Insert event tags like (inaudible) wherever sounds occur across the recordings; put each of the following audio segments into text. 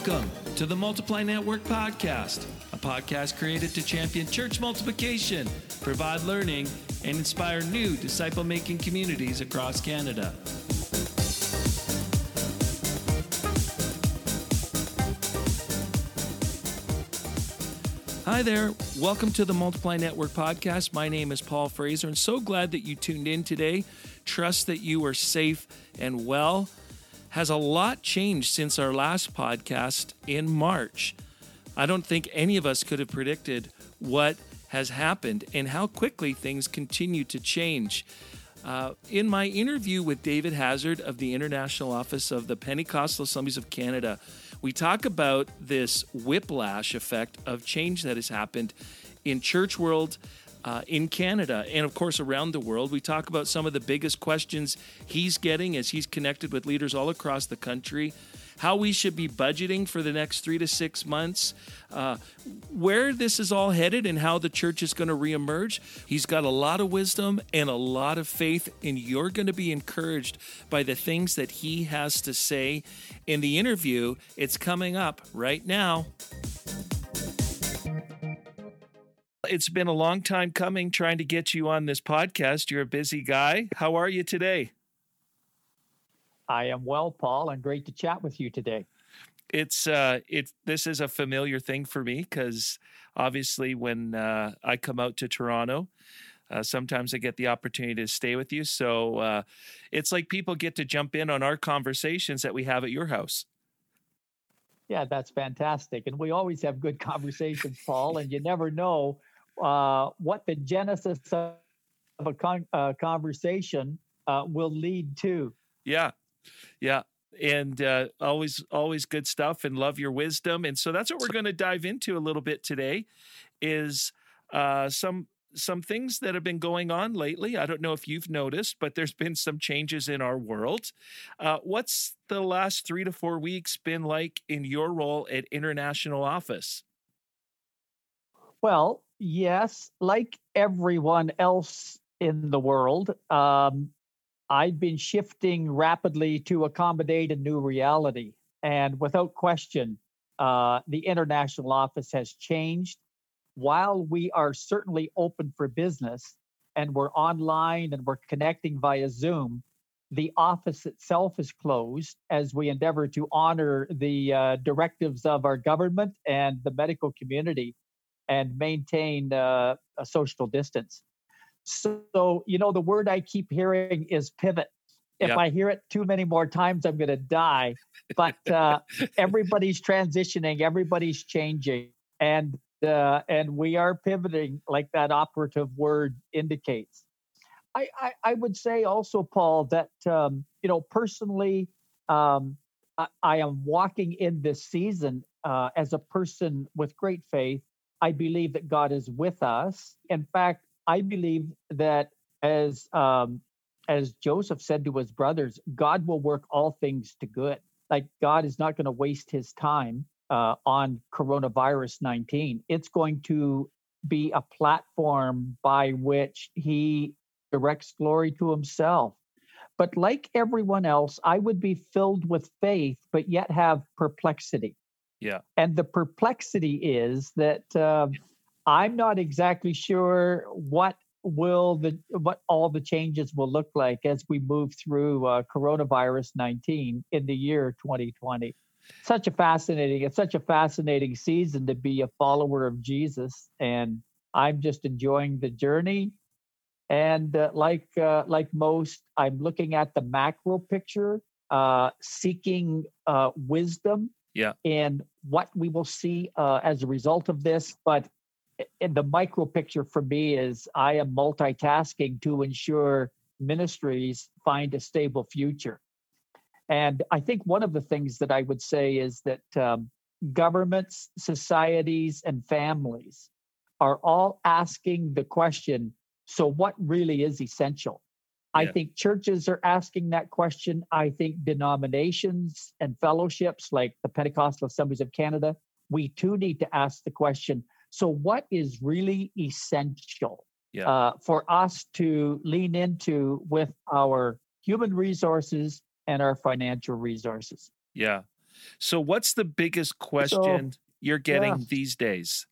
Welcome to the Multiply Network Podcast, a podcast created to champion church multiplication, provide learning, and inspire new disciple making communities across Canada. Hi there. Welcome to the Multiply Network podcast. My name is Paul Fraser, and so glad that you tuned in today. Trust that you are safe and well has a lot changed since our last podcast in March. I don't think any of us could have predicted what has happened and how quickly things continue to change. Uh, in my interview with David Hazard of the International Office of the Pentecostal Assemblies of Canada, we talk about this whiplash effect of change that has happened in church world uh, in Canada and, of course, around the world. We talk about some of the biggest questions he's getting as he's connected with leaders all across the country, how we should be budgeting for the next three to six months, uh, where this is all headed, and how the church is going to reemerge. He's got a lot of wisdom and a lot of faith, and you're going to be encouraged by the things that he has to say in the interview. It's coming up right now. It's been a long time coming trying to get you on this podcast. You're a busy guy. How are you today? I am well, Paul, and great to chat with you today. It's uh, it. This is a familiar thing for me because obviously, when uh, I come out to Toronto, uh, sometimes I get the opportunity to stay with you. So uh, it's like people get to jump in on our conversations that we have at your house. Yeah, that's fantastic, and we always have good conversations, Paul. And you never know uh, what the genesis of a con- uh, conversation uh, will lead to. Yeah, yeah, and uh, always always good stuff, and love your wisdom. And so that's what we're going to dive into a little bit today, is uh, some some things that have been going on lately. I don't know if you've noticed, but there's been some changes in our world. Uh, what's the last three to four weeks been like in your role at International Office? Well, yes, like everyone else in the world, um, I've been shifting rapidly to accommodate a new reality. And without question, uh, the international office has changed. While we are certainly open for business and we're online and we're connecting via Zoom, the office itself is closed as we endeavor to honor the uh, directives of our government and the medical community and maintain uh, a social distance. So, you know, the word I keep hearing is pivot. If yep. I hear it too many more times, I'm going to die. But uh, (laughs) everybody's transitioning, everybody's changing, and uh, and we are pivoting, like that operative word indicates. I, I, I would say also, Paul, that um, you know personally, um, I, I, am walking in this season uh, as a person with great faith I believe that God is with us. In fact, I believe that as um, as Joseph said to his brothers, God will work all things to good. Like God is not going to waste His time uh, on coronavirus 19. It's going to be a platform by which He directs glory to Himself. But like everyone else, I would be filled with faith, but yet have perplexity. Yeah. And the perplexity is that uh, I'm not exactly sure what will the what all the changes will look like as we move through uh, coronavirus 19 in the year 2020 such a fascinating it's such a fascinating season to be a follower of jesus and i'm just enjoying the journey. And uh, like uh, like most i'm looking at the macro picture uh, seeking uh, wisdom yeah. and what we will see uh, as a result of this. But in the micro picture for me is I am multitasking to ensure ministries find a stable future. And I think one of the things that I would say is that um, governments, societies, and families are all asking the question so, what really is essential? I think churches are asking that question. I think denominations and fellowships like the Pentecostal Assemblies of Canada, we too need to ask the question so, what is really essential yeah. uh, for us to lean into with our human resources and our financial resources? Yeah. So, what's the biggest question so, you're getting yeah. these days?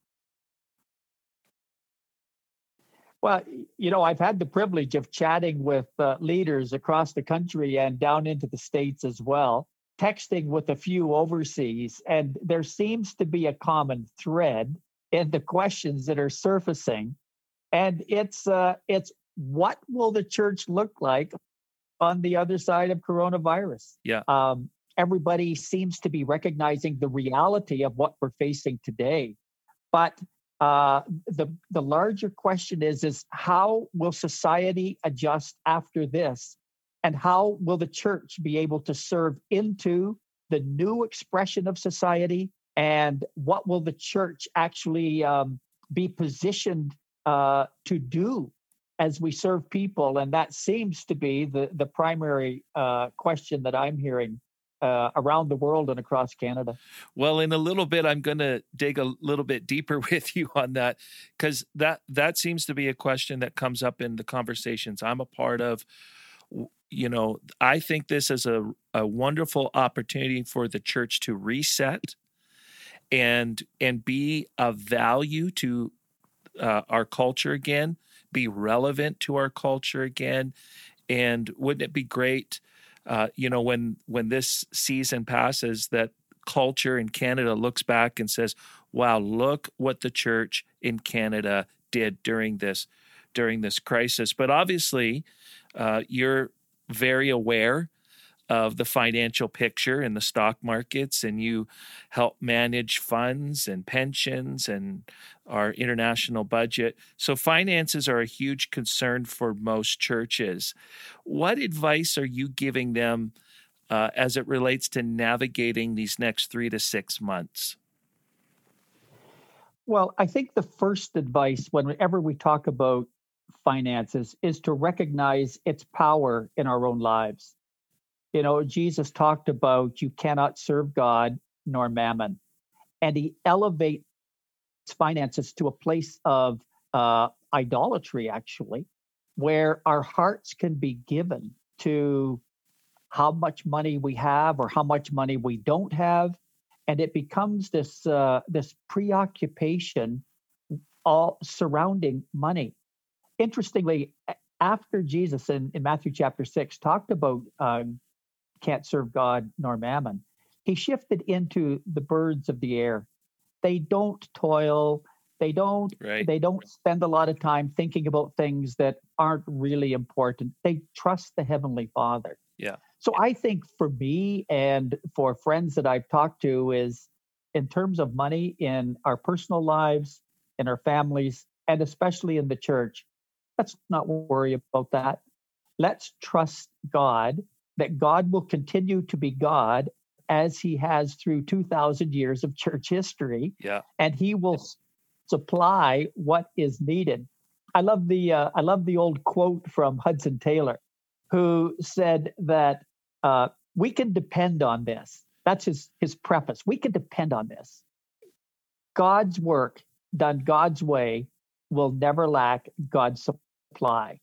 Well, you know, I've had the privilege of chatting with uh, leaders across the country and down into the States as well, texting with a few overseas. And there seems to be a common thread in the questions that are surfacing. And it's, uh, it's what will the church look like on the other side of coronavirus? Yeah. Um, everybody seems to be recognizing the reality of what we're facing today. But uh, the the larger question is is how will society adjust after this, and how will the church be able to serve into the new expression of society, and what will the church actually um, be positioned uh, to do as we serve people? And that seems to be the the primary uh, question that I'm hearing uh, around the world and across Canada. Well, in a little bit, I'm going to dig a little bit deeper (laughs) with you on that because that that seems to be a question that comes up in the conversations I'm a part of. You know, I think this is a, a wonderful opportunity for the church to reset and and be of value to uh, our culture again, be relevant to our culture again, and wouldn't it be great? Uh, you know, when when this season passes, that culture in Canada looks back and says, "Wow, look what the church in Canada did during this during this crisis." But obviously, uh, you're very aware of the financial picture in the stock markets and you help manage funds and pensions and our international budget. So, finances are a huge concern for most churches. What advice are you giving them uh, as it relates to navigating these next three to six months? Well, I think the first advice, whenever we talk about finances, is to recognize its power in our own lives you know, Jesus talked about you cannot serve God nor mammon. And he elevates finances to a place of uh, idolatry, actually, where our hearts can be given to how much money we have or how much money we don't have. And it becomes this uh, this preoccupation all surrounding money. Interestingly, after Jesus in, in Matthew chapter six talked about um, can't serve God nor mammon. He shifted into the birds of the air. They don't toil. They don't. Right. They don't spend a lot of time thinking about things that aren't really important. They trust the heavenly Father. Yeah. So I think for me and for friends that I've talked to is in terms of money in our personal lives, in our families, and especially in the church, let's not worry about that. Let's trust God that God will continue to be God as he has through 2000 years of church history yeah. and he will supply what is needed. I love the uh, i love the old quote from hudson taylor who said that uh, we can depend on this. That's his his preface. We can depend on this. God's work done god's way will never lack god's supply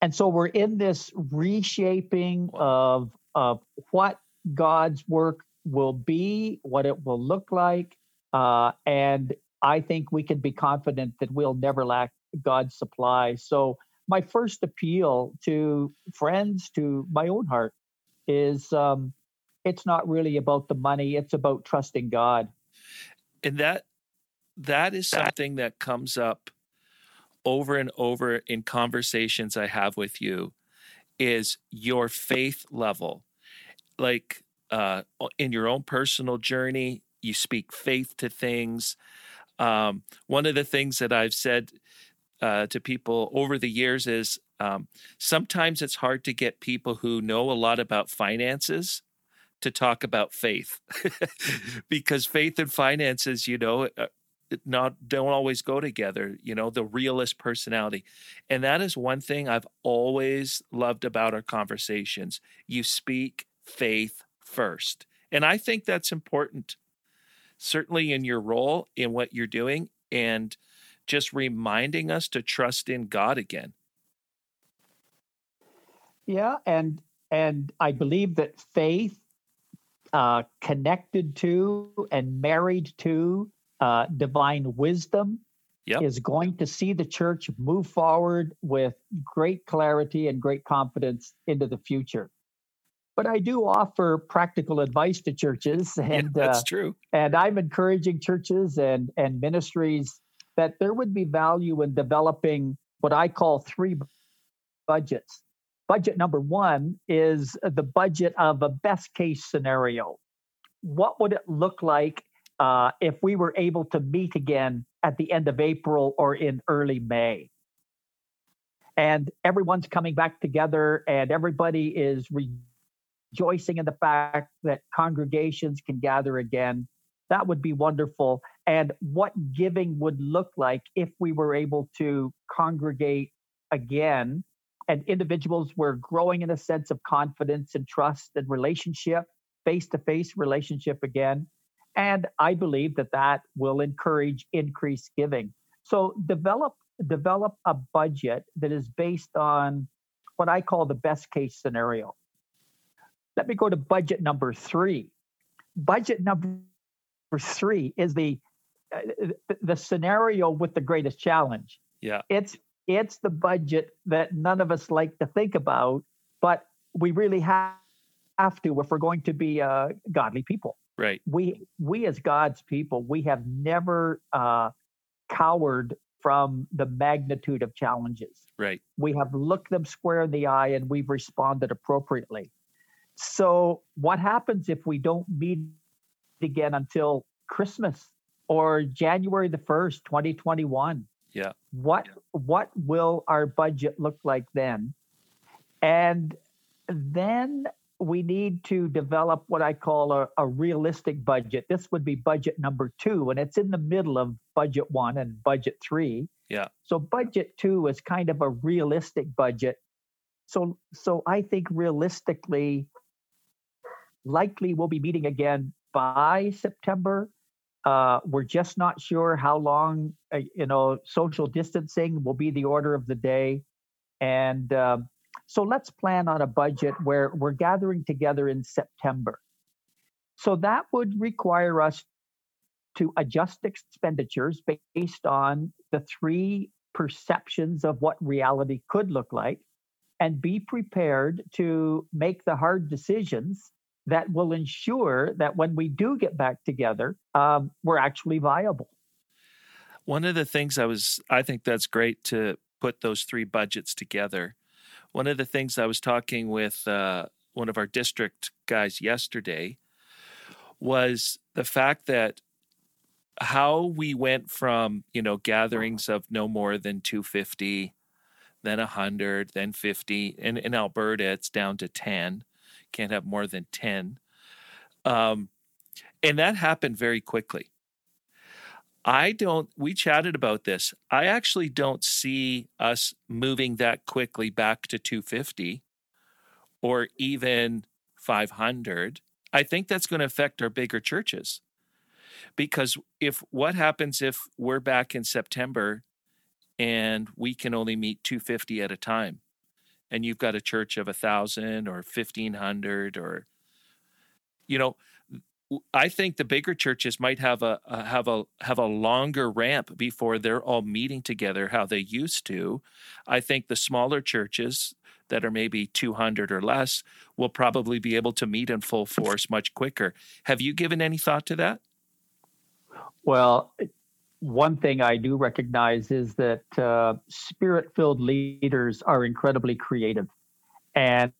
and so we're in this reshaping of, of what God's work will be, what it will look like. Uh, and I think we can be confident that we'll never lack God's supply. So, my first appeal to friends, to my own heart, is um, it's not really about the money, it's about trusting God. And that that is something that comes up over and over in conversations I have with you is your faith level. Like uh, in your own personal journey, you speak faith to things. Um, one of the things that I've said uh, to people over the years is um, sometimes it's hard to get people who know a lot about finances to talk about faith (laughs) because faith and finances, you know, uh, not don't always go together you know the realist personality. And that is one thing i've always loved about our conversations. You speak faith first. And i think that's important certainly in your role in what you're doing and just reminding us to trust in god again. Yeah and and i believe that faith uh, connected to and married to uh, divine wisdom yep. is going to see the church move forward with great clarity and great confidence into the future. But I do offer practical advice to churches, (laughs) and yeah, that's uh, true. And I'm encouraging churches and and ministries that there would be value in developing what I call three budgets. Budget number one is the budget of a best case scenario. What would it look like uh, if we were able to meet again at the end of April or in early May? And everyone's coming back together, and everybody is rejoicing in the fact that congregations can gather again. That would be wonderful. And what giving would look like if we were able to congregate again and individuals were growing in a sense of confidence and trust and relationship, face to face relationship again. And I believe that that will encourage increased giving. So develop develop a budget that is based on what I call the best case scenario. Let me go to budget number three. Budget number three is the uh, the scenario with the greatest challenge. Yeah, it's it's the budget that none of us like to think about, but we really have have to if we're going to be uh, godly people. Right. We we as God's people, we have never uh, cowered from the magnitude of challenges. Right. We have looked them square in the eye and we've responded appropriately. So, what happens if we don't meet again until Christmas or January the 1st, 2021? Yeah. What what will our budget look like then? And then we need to develop what I call a, a, realistic budget. This would be budget number two, and it's in the middle of budget one and budget three. Yeah. So budget two is kind of a realistic budget. So so I think realistically, likely we'll be meeting again by September. Uh, we're just not sure how long. Uh, you know, social distancing will be the order of the day, and um, so let's plan on a budget where we're gathering together in September. So that would require us to adjust expenditures based on the three perceptions of what reality could look like and be prepared to make the hard decisions that will ensure that when we do get back together, um, we're actually viable. One of the things I was, I think that's great to put those three budgets together one of the things I was talking with uh, one of our district guys yesterday was the fact that how we went from you know gatherings of no more than 250 then 100 then 50 in, in alberta it's down to 10 can't have more than 10 um, and that happened very quickly I don't, we chatted about this. I actually don't see us moving that quickly back to 250 or even 500. I think that's going to affect our bigger churches. Because if what happens if we're back in September and we can only meet 250 at a time and you've got a church of a thousand or 1500 or you know I think the bigger churches might have a, a, have a have a longer ramp before they're all meeting together how they used to. I think the smaller churches that are maybe 200 or less will probably be able to meet in full force much quicker. Have you given any thought to that? Well, one thing I do recognize is that uh, spirit-filled leaders are incredibly creative, and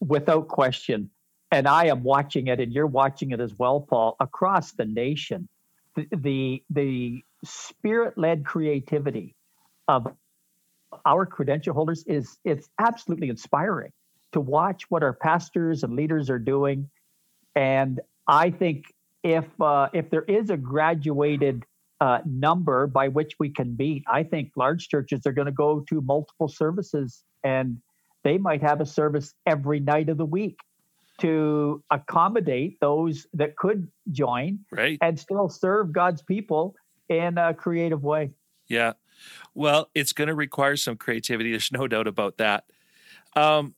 without question, and I am watching it, and you're watching it as well, Paul, across the nation. The the, the spirit-led creativity of our credential holders is it's absolutely inspiring to watch what our pastors and leaders are doing. And I think if uh, if there is a graduated uh, number by which we can meet, I think large churches are going to go to multiple services, and they might have a service every night of the week to accommodate those that could join right. and still serve God's people in a creative way. Yeah. Well, it's going to require some creativity. There's no doubt about that. Um,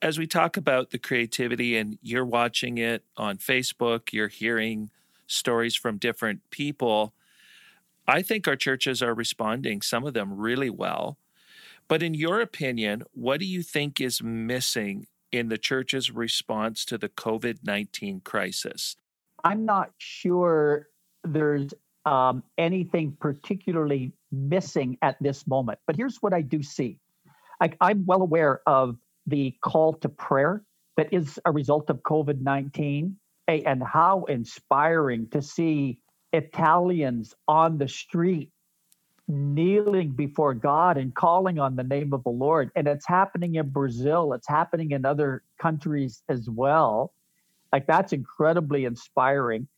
as we talk about the creativity and you're watching it on Facebook, you're hearing stories from different people. I think our churches are responding, some of them really well. But in your opinion, what do you think is missing in the church's response to the COVID 19 crisis? I'm not sure there's um, anything particularly missing at this moment, but here's what I do see. I, I'm well aware of the call to prayer that is a result of COVID 19 and how inspiring to see Italians on the street kneeling before God and calling on the name of the Lord. And it's happening in Brazil, it's happening in other countries as well. Like that's incredibly inspiring.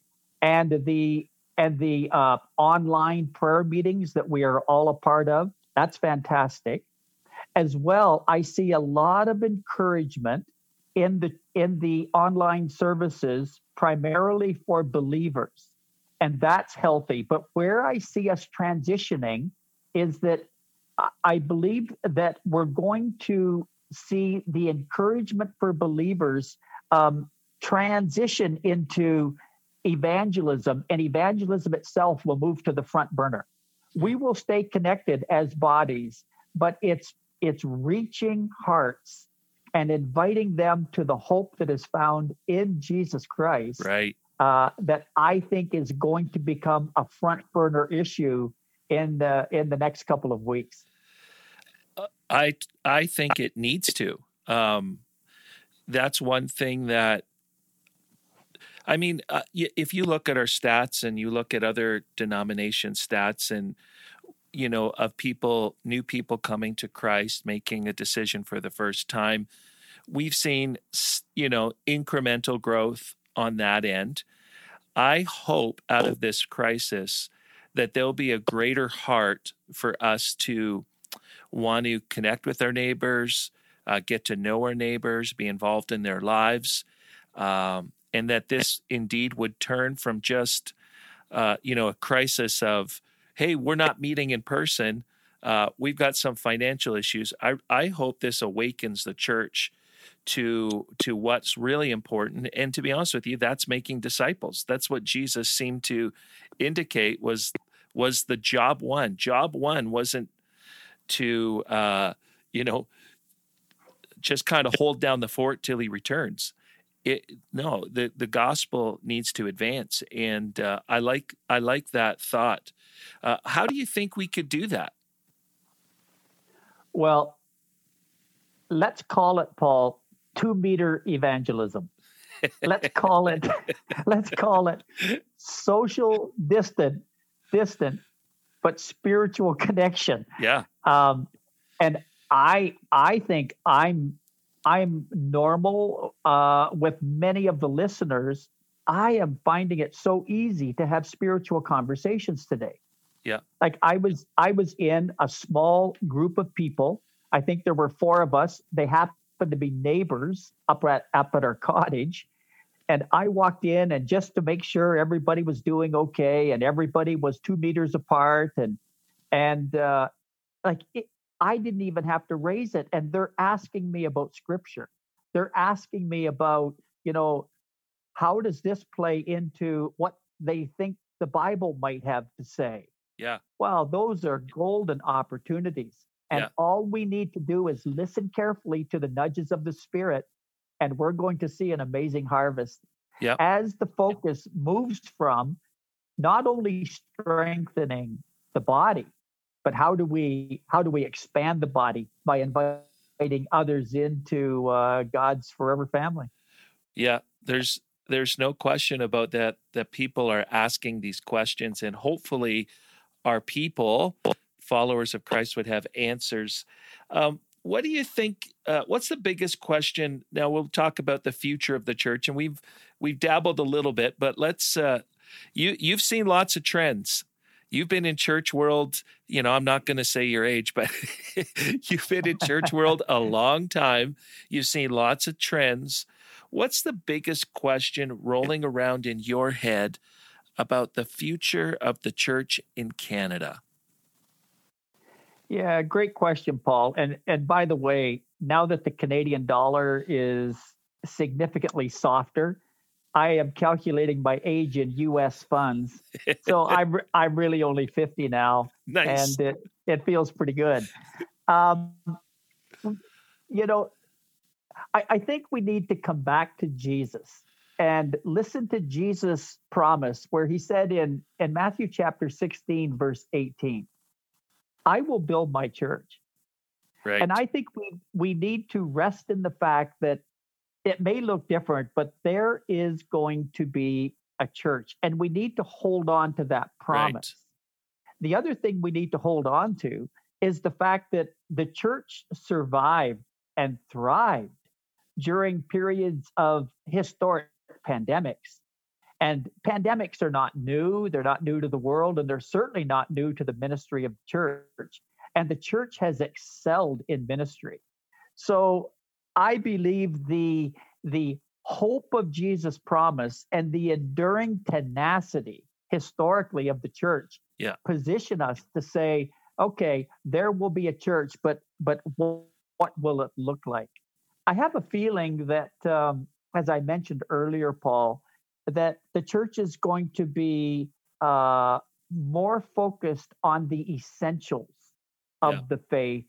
And the and the uh, online prayer meetings that we are all a part of, that's fantastic. As well, I see a lot of encouragement in the in the online services primarily for believers and that's healthy. But where I see us transitioning is that I believe that we're going to see the encouragement for believers um, transition into evangelism, and evangelism itself will move to the front burner. We will stay connected as bodies, but it's it's reaching hearts and inviting them to the hope that is found in Jesus Christ. Right uh, that I think is going to become a front burner issue in the in the next couple of weeks. Uh, I I think it needs to. Um, that's one thing that. I mean, uh, if you look at our stats and you look at other denomination stats and you know of people new people coming to Christ making a decision for the first time we've seen you know incremental growth on that end. I hope out of this crisis that there'll be a greater heart for us to want to connect with our neighbors, uh, get to know our neighbors, be involved in their lives, um, and that this indeed would turn from just, uh, you know, a crisis of, hey, we're not meeting in person. Uh, we've got some financial issues. I, I hope this awakens the church to to what's really important. And to be honest with you that's making disciples. That's what jesus seemed to indicate was was the job one. Job one wasn't to uh you know just kind of hold down the fort till he returns. It no the the gospel needs to advance. And uh, i like i like that thought. Uh, how do you think we could do that? Well let's call it paul two meter evangelism. (laughs) let's call it (laughs) let's call it social distant distant but spiritual connection. Yeah. Um, and I I think I'm I'm normal uh, with many of the listeners. I am finding it so easy to have spiritual conversations today. Yeah. Like I was I was in a small group of people. I think there were four of us. They happened happened to be neighbors up at up at our cottage. And I walked in and just to make sure everybody was doing okay and everybody was two meters apart and and uh, like it, I didn't even have to raise it. And they're asking me about scripture. They're asking me about, you know, how does this play into what they think the Bible might have to say? Yeah. Well, those are golden opportunities. And yeah. all we need to do is listen carefully to the nudges of the Spirit, and we're going to see an amazing harvest. Yeah. As the focus moves from not only strengthening the body, but how do we how do we expand the body by inviting others into uh, God's forever family? Yeah, there's there's no question about that. That people are asking these questions, and hopefully, our people followers of Christ would have answers. Um, what do you think? Uh, what's the biggest question? Now we'll talk about the future of the church, and we've we've dabbled a little bit, but let's. Uh, you you've seen lots of trends. You've been in church world. You know, I'm not going to say your age, but (laughs) you've been in church (laughs) world a long time. You've seen lots of trends. What's the biggest question rolling around in your head about the future of the church in Canada? Yeah, great question, Paul. And and by the way, now that the Canadian dollar is significantly softer, I am calculating my age in U.S. funds. So (laughs) I'm I'm really only 50 now, nice. and it it feels pretty good. Um, you know, I, I think we need to come back to Jesus and listen to Jesus' promise, where he said in in Matthew chapter 16, verse 18, "I will build my church." Right. And I think we we need to rest in the fact that it may look different, but there is going to be a church, and we need to hold on to that promise. Right. The other thing we need to hold on to is the fact that the church survived and thrived during periods of historic pandemics. And pandemics are not new, they're not new to the world, and they're certainly not new to the ministry of the church. And the church has excelled in ministry. So I believe the the hope of Jesus' promise and the enduring tenacity historically of the church yeah. position us to say, okay, there will be a church, but but what will it look like? I have a feeling that, um, as I mentioned earlier, Paul, that the church is going to be uh, more focused on the essentials of yeah. the faith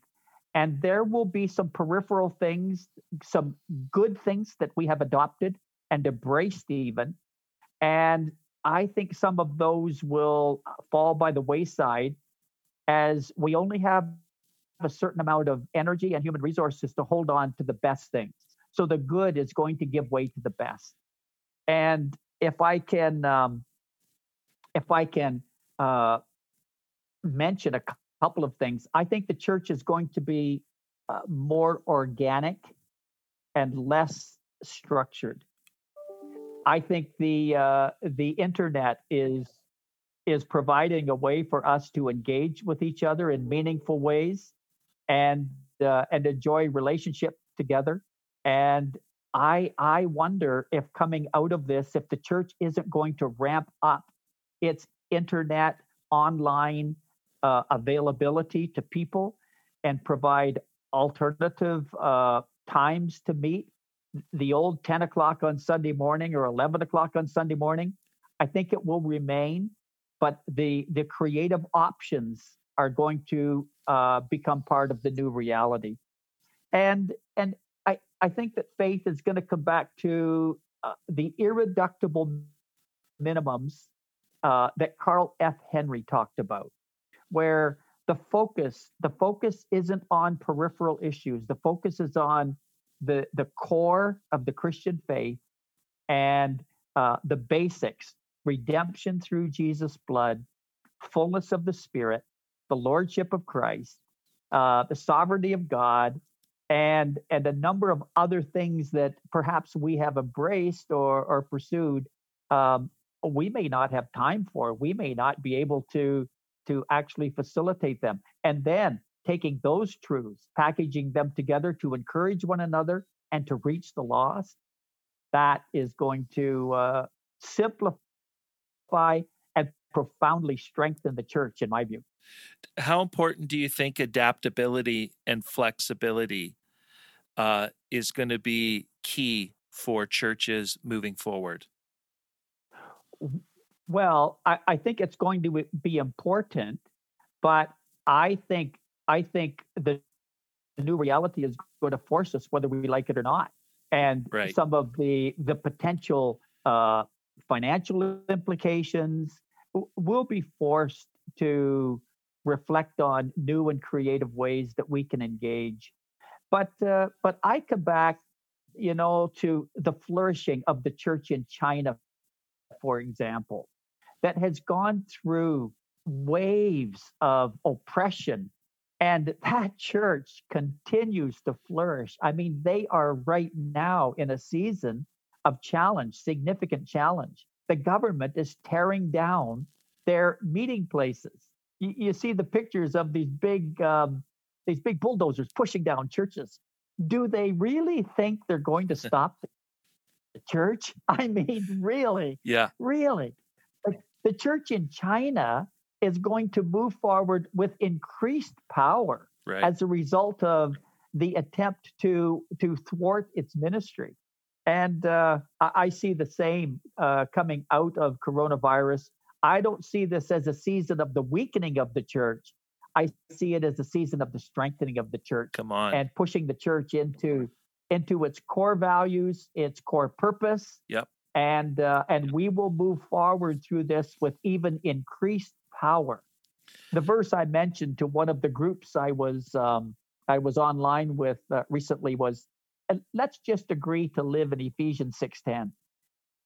and there will be some peripheral things, some good things that we have adopted and embraced, even. And I think some of those will fall by the wayside as we only have a certain amount of energy and human resources to hold on to the best things. So the good is going to give way to the best. And if I can, um, if I can uh, mention a couple of things. I think the church is going to be uh, more organic and less structured. I think the uh, the internet is is providing a way for us to engage with each other in meaningful ways and uh, and enjoy relationship together. And I I wonder if coming out of this, if the church isn't going to ramp up its internet online uh, availability to people and provide alternative uh, times to meet. The old 10 o'clock on Sunday morning or 11 o'clock on Sunday morning, I think it will remain, but the, the creative options are going to uh, become part of the new reality. And, and I, think that faith is going to come back to uh, the irreducible minimums uh, that Carl F. Henry talked about where the focus the focus isn't on peripheral issues the focus is on the the core of the christian faith and uh, the basics redemption through jesus blood fullness of the spirit the lordship of christ uh, the sovereignty of god and and a number of other things that perhaps we have embraced or or pursued um, we may not have time for we may not be able to to actually facilitate them. And then taking those truths, packaging them together to encourage one another and to reach the lost, that is going to uh, simplify and profoundly strengthen the church, in my view. How important do you think adaptability and flexibility uh, is going to be key for churches moving forward? Well, I, I think it's going to be important, but I think I think the, the new reality is going to force us whether we like it or not, and right. some of the the potential uh, financial implications will be forced to reflect on new and creative ways that we can engage. But uh, but I come back, you know, to the flourishing of the church in China, for example that has gone through waves of oppression. And (laughs) that church continues to flourish. I mean, they are right now in a season of challenge, significant challenge. The government is tearing down their meeting places. You, you see the pictures of these big, um, these big bulldozers pushing down churches. Do they really think they're going to (laughs) stop the church? (laughs) I mean, really? Yeah. Really? the church in China is going to move forward with increased power Right. as a result of the attempt to to thwart its ministry. And uh, I, I see the same uh, coming out of coronavirus. I don't see this as a season of the weakening of the church. I see it as a season of the strengthening of the church Come on. and pushing the church into into its core values, its core purpose. Yep. And uh, and we will move forward through this with even increased power. The verse I mentioned to one of the groups I was um, I was online with uh, recently was, let's just agree to live in Ephesians six ten,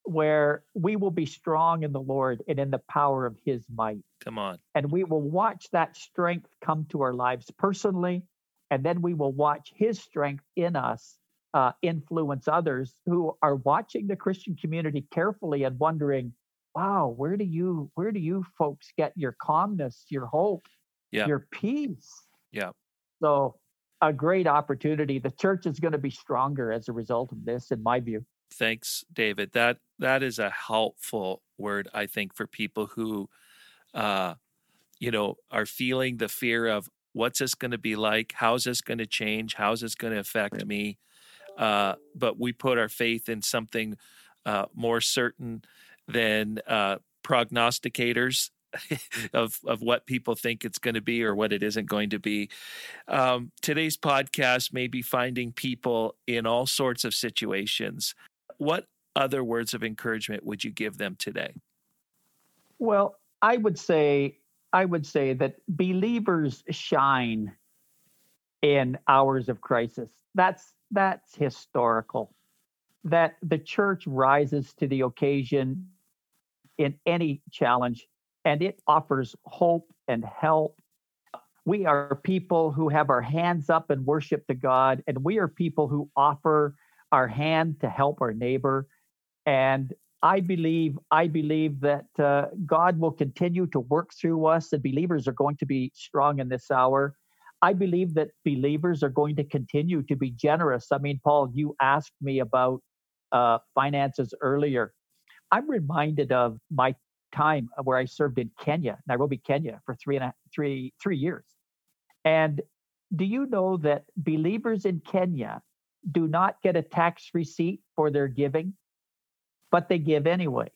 where we will be strong in the Lord and in the power of His might Come on. and we will watch that strength come to our lives personally and then we will watch his strength in us uh, influence others who are watching the christian community carefully and wondering wow where do you where do you folks get your calmness your hope Yeah. your peace Yeah. so a great opportunity the church is going to be stronger as a result of this in my view Thanks, David. That that is a helpful word, I think, for people who, uh, you know, are feeling the fear of what's this going to be like? How's this going to change? How's this going to affect Yep. me? Uh, but we put our faith in something uh, more certain than uh, prognosticators (laughs) of of what people think it's going to be or what it isn't going to be. Um, today's podcast may be finding people in all sorts of situations. What other words of encouragement would you give them today? Well, I would say I would say that believers shine in hours of crisis. That's that's historical. That the church rises to the occasion in any challenge and it offers hope and help. We are people who have our hands up and worship to God and we are people who offer our hand to help our neighbor and I believe I believe that uh, God will continue to work through us, and believers are going to be strong in this hour. I believe that believers are going to continue to be generous. I mean, Paul, you asked me about uh, finances earlier. I'm reminded of my time where I served in Kenya, Nairobi, Kenya, for three and a, three three years. And do you know that believers in Kenya do not get a tax receipt for their giving? But they give anyway.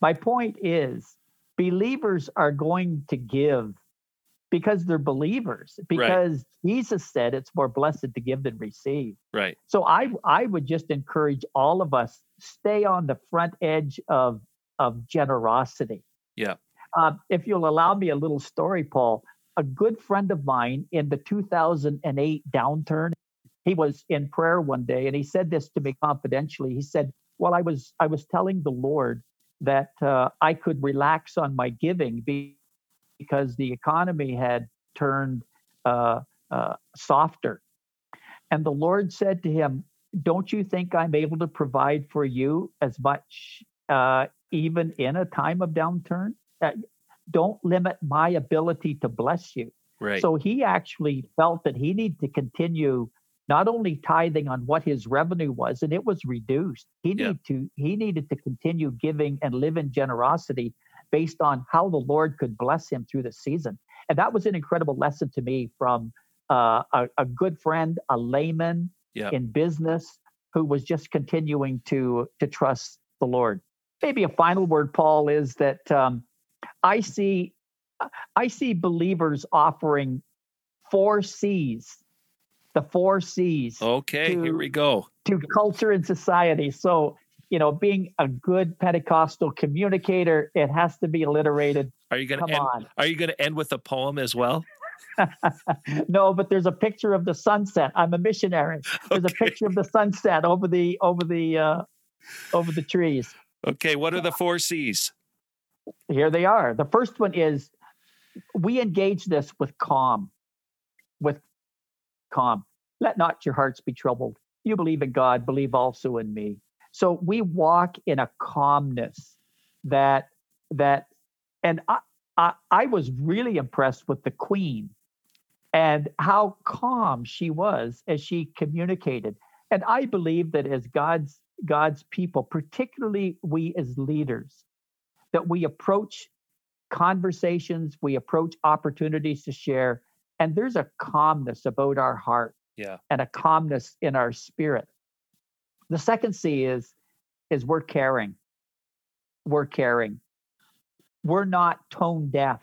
My point is, believers are going to give because they're believers, because Jesus said it's more blessed to give than receive. Right. So I I would just encourage all of us stay on the front edge of of generosity. Yeah. Uh, if you'll allow me a little story, Paul, a good friend of mine in the 2008 downturn, he was in prayer one day and he said this to me confidentially. He said, "Well, I was I was telling the Lord that uh, I could relax on my giving be- because the economy had turned uh, uh, softer." And the Lord said to him, Don't you think I'm able to provide for you as much, uh, even in a time of downturn? Uh, don't limit my ability to bless you. Right. So he actually felt that he needed to continue not only tithing on what his revenue was, and it was reduced. He Yeah. needed to he needed to continue giving and live in generosity based on how the Lord could bless him through the season. And that was an incredible lesson to me from uh, a, a good friend, a layman Yeah. in business, who was just continuing to to trust the Lord. Maybe a final word, Paul, is that um, I see I see believers offering four C's, the four C's okay, here we go. to culture and society. So, you know, being a good Pentecostal communicator, it has to be alliterated. Are you going to end on. Are you going to end with a poem as well? (laughs) no, but there's a picture of the sunset. I'm a missionary. (laughs) There's Okay. a picture of the sunset over the over the uh, over the trees. Okay, what are the four C's? Here they are. The first one is we engage this with calm. With calm. Let not your hearts be troubled. You believe in God, believe also in me. So we walk in a calmness that that and I I, I was really impressed with the queen and how calm she was as she communicated. And I believe that as God's God's people, particularly we as leaders, that we approach conversations, we approach opportunities to share, and there's a calmness about our heart Yeah. and a calmness in our spirit. The second C is is we're caring. We're caring. We're not tone deaf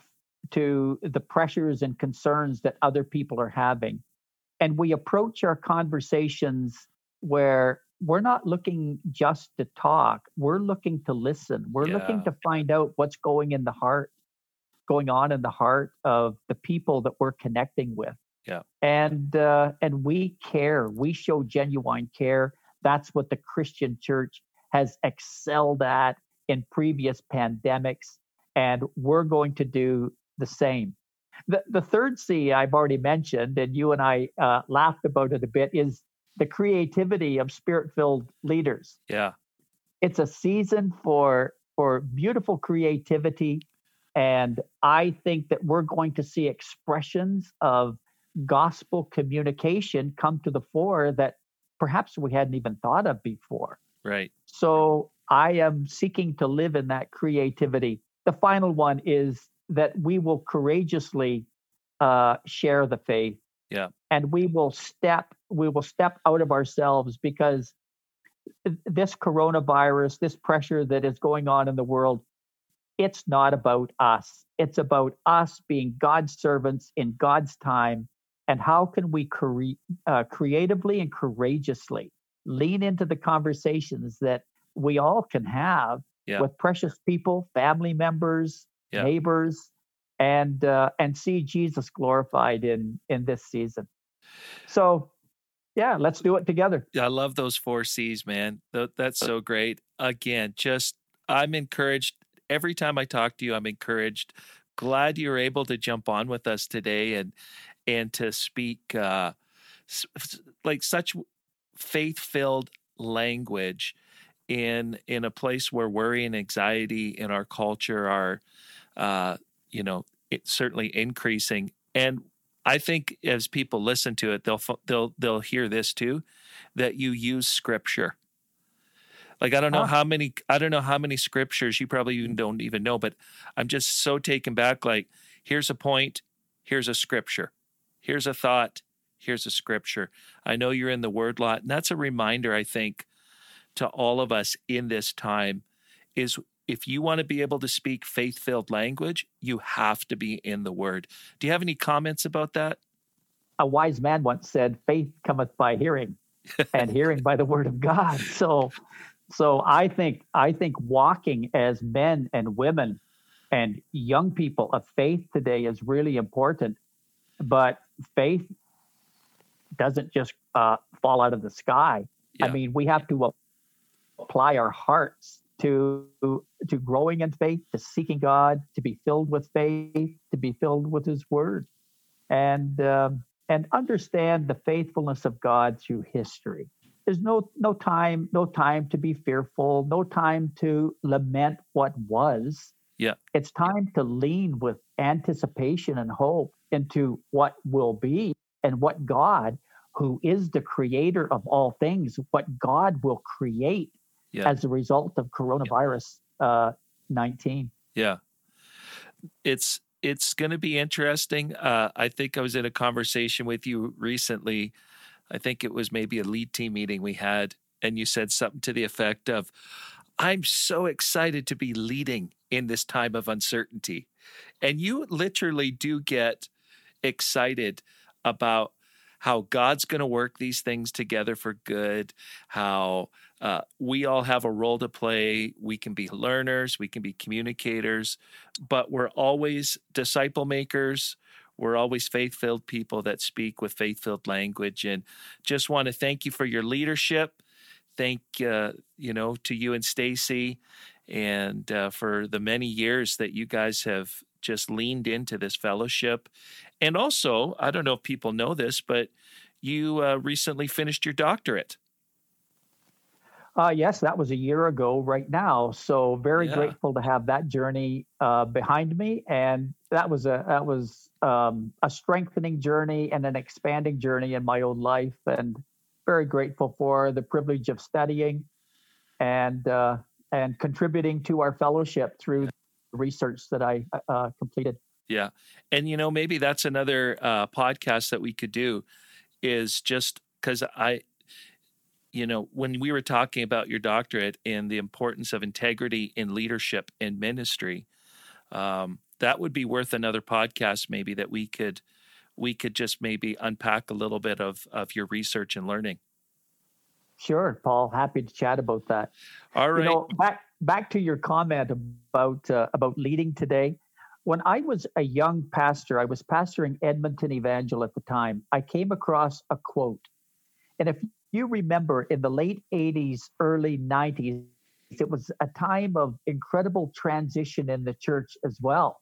to the pressures and concerns that other people are having. And we approach our conversations where we're not looking just to talk, we're looking to listen. We're looking to find out what's going in the heart, going on in the heart of the people that we're connecting with. Yeah. And uh, and we care. We show genuine care. That's what the Christian church has excelled at in previous pandemics, and we're going to do the same. The, the third C I've already mentioned, and you and I uh, laughed about it a bit, is the creativity of spirit filled leaders. Yeah. It's a season for, for beautiful creativity. And I think that we're going to see expressions of gospel communication come to the fore that perhaps we hadn't even thought of before. Right. So I am seeking to live in that creativity. The final one is that we will courageously uh, share the faith. Yeah. And we will step, we will step out of ourselves because this coronavirus, this pressure that is going on in the world, it's not about us. It's about us being God's servants in God's time. And how can we cre- uh, creatively and courageously lean into the conversations that we all can have Yeah. with precious people, family members, Yeah. neighbors, and uh, and see Jesus glorified in in this season. So, yeah, let's do it together. I love those four C's, man. That's so great. Again, just I'm encouraged every time I talk to you. I'm encouraged. Glad you're able to jump on with us today and and to speak uh, like such faith filled language in in a place where worry and anxiety in our culture are uh, you know it, certainly increasing and I think as people listen to it, they'll they'll they'll hear this too, that you use scripture. Like I don't know how many I don't know how many scriptures you probably even don't even know, but I'm just so taken back. Like here's a point, here's a scripture, here's a thought, here's a scripture. I know you're in the word lot, and that's a reminder I think to all of us in this time is if you want to be able to speak faith filled language, you have to be in the word. Do you have any comments about that? A wise man once said, "Faith cometh by hearing, (laughs) and hearing by the word of God." So, so I think I think walking as men and women and young people of faith today is really important. But faith doesn't just uh, fall out of the sky. I mean, we have to apply our hearts to to growing in faith, to seeking God, to be filled with faith, to be filled with His Word, and um, and understand the faithfulness of God through history. There's no no time no time to be fearful, no time to lament what was. Yeah. It's time to lean with anticipation and hope into what will be and what God, who is the creator of all things, what God will create Yeah. as a result of coronavirus uh, 19. Yeah. It's it's going to be interesting. Uh, I think I was in a conversation with you recently. I think it was maybe a lead team meeting we had, and you said something to the effect of, "I'm so excited to be leading in this time of uncertainty," and you literally do get excited about how God's going to work these things together for good, how uh, we all have a role to play. We can be learners, we can be communicators, but we're always disciple makers. We're always faith filled people that speak with faith filled language. And just want to thank you for your leadership. Thank uh, you know to you and Stacy, and uh, for the many years that you guys have just leaned into this fellowship. And also, I don't know if people know this, but you uh, recently finished your doctorate. Uh, yes, that was a year ago right now. So very Yeah. grateful to have that journey uh, behind me, and that was a that was um, a strengthening journey and an expanding journey in my own life, and very grateful for the privilege of studying and uh, and contributing to our fellowship through research that I uh, completed. Yeah. And, you know, maybe that's another uh, podcast that we could do is just because I, you know, when we were talking about your doctorate and the importance of integrity in leadership in ministry, um, that would be worth another podcast maybe that we could we could just maybe unpack a little bit of of your research and learning. Sure, Paul. Happy to chat about that. All right. You know, back back to your comment about uh, about leading today. When I was a young pastor, I was pastoring Edmonton Evangel at the time. I came across a quote, and if you remember, in the late '80s, early '90s, it was a time of incredible transition in the church as well,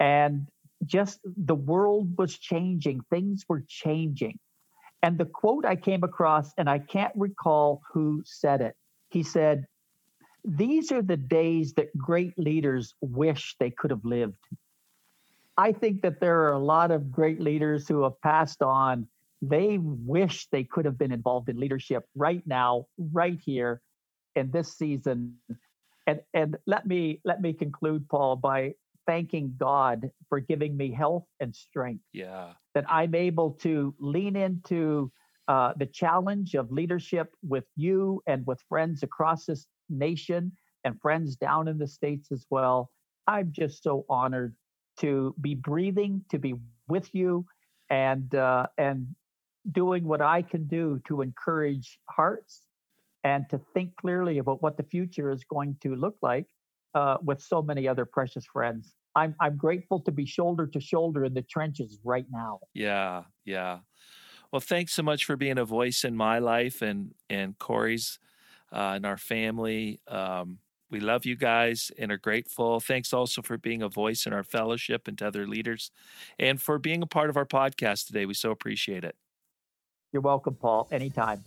and just the world was changing. Things were changing and the quote I came across, and I can't recall who said it, he said, These are the days that great leaders wish they could have lived. I think that there are a lot of great leaders who have passed on. They wish they could have been involved in leadership right now, right here in this season. And, and let me let me conclude, Paul, by thanking God for giving me health and strength. Yeah. That I'm able to lean into uh, the challenge of leadership with you and with friends across this nation and friends down in the States as well. I'm just so honored to be breathing, to be with you, and uh, and doing what I can do to encourage hearts and to think clearly about what the future is going to look like uh, with so many other precious friends. I'm I'm grateful to be shoulder to shoulder in the trenches right now. Yeah, yeah. Well, thanks so much for being a voice in my life and and Corey's uh, and our family. Um, we love you guys and are grateful. Thanks also for being a voice in our fellowship and to other leaders, and for being a part of our podcast today. We so appreciate it. You're welcome, Paul. Anytime.